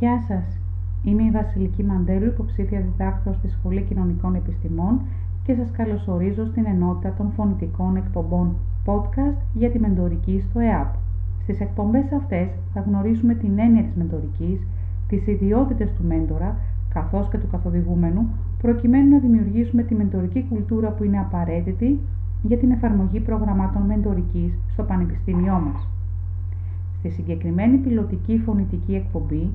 Γεια σας, είμαι η Βασιλική Μαντέλου, υποψήφια διδάκτωρ στη Σχολή Κοινωνικών Επιστημών και σας καλωσορίζω στην ενότητα των φωνητικών εκπομπών podcast για τη μεντορική στο ΕΑΠ. Στις εκπομπές αυτές θα γνωρίσουμε την έννοια της μεντορικής, τις ιδιότητες του μέντορα, καθώς και του καθοδηγούμενου, προκειμένου να δημιουργήσουμε τη μεντορική κουλτούρα που είναι απαραίτητη για την εφαρμογή προγραμμάτων μεντορικής στο Πανεπιστήμιό μας. Στη συγκεκριμένη πιλωτική φωνητική εκπομπή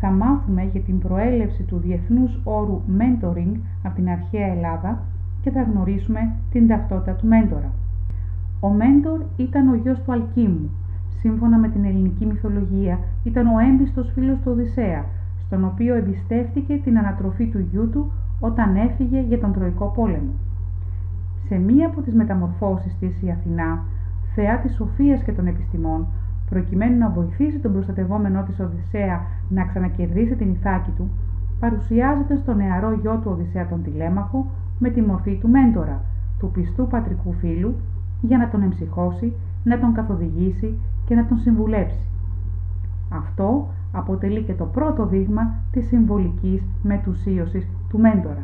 θα μάθουμε για την προέλευση του διεθνούς όρου mentoring από την αρχαία Ελλάδα και θα γνωρίσουμε την ταυτότητα του μέντορα. Ο μέντορ ήταν ο γιος του Αλκίμου. Σύμφωνα με την ελληνική μυθολογία ήταν ο έμπιστος φίλος του Οδυσσέα, στον οποίο εμπιστεύτηκε την ανατροφή του γιού του όταν έφυγε για τον Τροϊκό πόλεμο. Σε μία από τις μεταμορφώσεις της η Αθηνά, θεά της σοφίας και των επιστημών, προκειμένου να βοηθήσει τον προστατευόμενό της Οδυσσέα να ξανακερδίσει την Ιθάκη του, παρουσιάζεται στο νεαρό γιο του Οδυσσέα τον Τηλέμαχο με τη μορφή του μέντορα, του πιστού πατρικού φίλου, για να τον εμψυχώσει, να τον καθοδηγήσει και να τον συμβουλέψει. Αυτό αποτελεί και το πρώτο δείγμα της συμβολικής μετουσίωσης του μέντορα.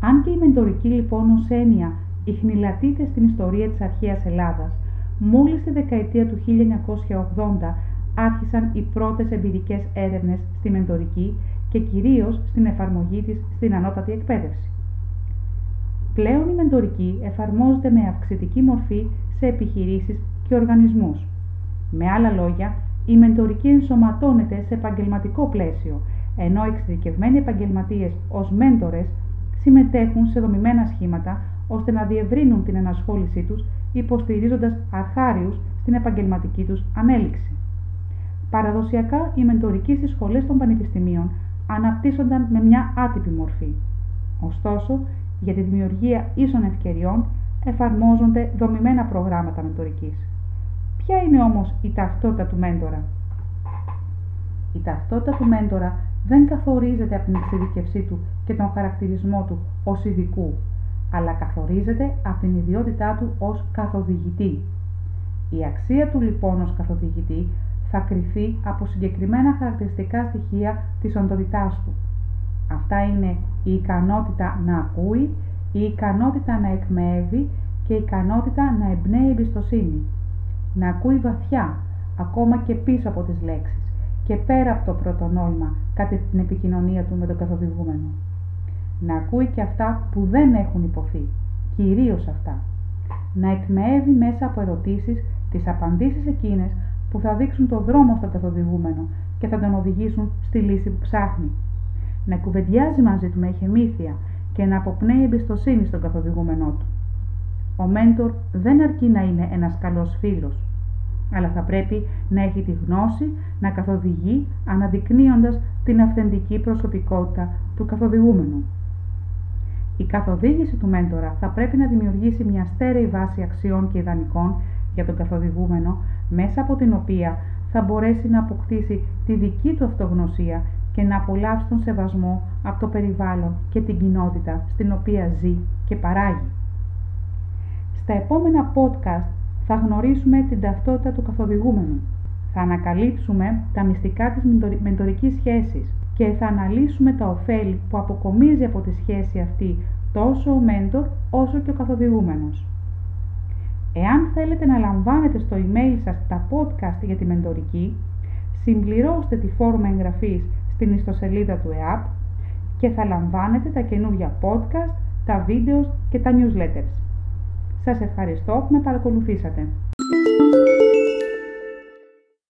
Αν και η μεντορική λοιπόν ως έννοια ιχνηλατείται στην ιστορία της αρχαίας Ελλάδας, Μόλις τη δεκαετία του 1980 άρχισαν οι πρώτες εμπειρικές έρευνες στη μεντορική και κυρίως στην εφαρμογή της στην ανώτατη εκπαίδευση. Πλέον η μεντορική εφαρμόζεται με αυξητική μορφή σε επιχειρήσεις και οργανισμούς. Με άλλα λόγια, η μεντορική ενσωματώνεται σε επαγγελματικό πλαίσιο, ενώ εξειδικευμένοι επαγγελματίες ως μέντορες συμμετέχουν σε δομημένα σχήματα ώστε να διευρύνουν την ενασχόλησή τους υποστηρίζοντας αρχάριους στην επαγγελματική τους ανέλυξη. Παραδοσιακά, οι μεντορικοί στις σχολές των πανεπιστημίων αναπτύσσονταν με μια άτυπη μορφή. Ωστόσο, για τη δημιουργία ίσων ευκαιριών εφαρμόζονται δομημένα προγράμματα μεντορικής. Ποια είναι όμως η ταυτότητα του μέντορα; Η ταυτότητα του μέντορα δεν καθορίζεται από την εξειδικευσή του και τον χαρακτηρισμό του ως ειδικού, αλλά καθορίζεται από την ιδιότητά του ως καθοδηγητή. Η αξία του λοιπόν ως καθοδηγητή θα κριθεί από συγκεκριμένα χαρακτηριστικά στοιχεία της οντότητάς του. Αυτά είναι η ικανότητα να ακούει, η ικανότητα να εκμεύει και η ικανότητα να εμπνέει εμπιστοσύνη. Να ακούει βαθιά, ακόμα και πίσω από τις λέξεις και πέρα από το πρώτο νόημα κατά την επικοινωνία του με τον καθοδηγούμενο να ακούει και αυτά που δεν έχουν υποθεί, κυρίως αυτά. Να εκμεύει μέσα από ερωτήσεις τις απαντήσεις εκείνες που θα δείξουν το δρόμο στον καθοδηγούμενο και θα τον οδηγήσουν στη λύση που ψάχνει. Να κουβεντιάζει μαζί του με ηχεμήθεια και να αποπνέει εμπιστοσύνη στον καθοδηγούμενό του. Ο μέντορ δεν αρκεί να είναι ένας καλός φίλος, αλλά θα πρέπει να έχει τη γνώση να καθοδηγεί αναδεικνύοντας την αυθεντική προσωπικότητα του καθοδηγούμενου. Η καθοδήγηση του μέντορα θα πρέπει να δημιουργήσει μια στέρεη βάση αξιών και ιδανικών για τον καθοδηγούμενο, μέσα από την οποία θα μπορέσει να αποκτήσει τη δική του αυτογνωσία και να απολαύσει τον σεβασμό από το περιβάλλον και την κοινότητα στην οποία ζει και παράγει. Στα επόμενα podcast θα γνωρίσουμε την ταυτότητα του καθοδηγούμενου. Θα ανακαλύψουμε τα μυστικά της μεντορικής σχέσης και θα αναλύσουμε τα ωφέλη που αποκομίζει από τη σχέση αυτή τόσο ο μέντορ όσο και ο καθοδηγούμενος. Εάν θέλετε να λαμβάνετε στο email σας τα podcast για τη μεντορική, συμπληρώστε τη φόρμα εγγραφής στην ιστοσελίδα του ΕΑΠ και θα λαμβάνετε τα καινούργια podcast, τα βίντεος και τα newsletters. Σας ευχαριστώ που με παρακολουθήσατε.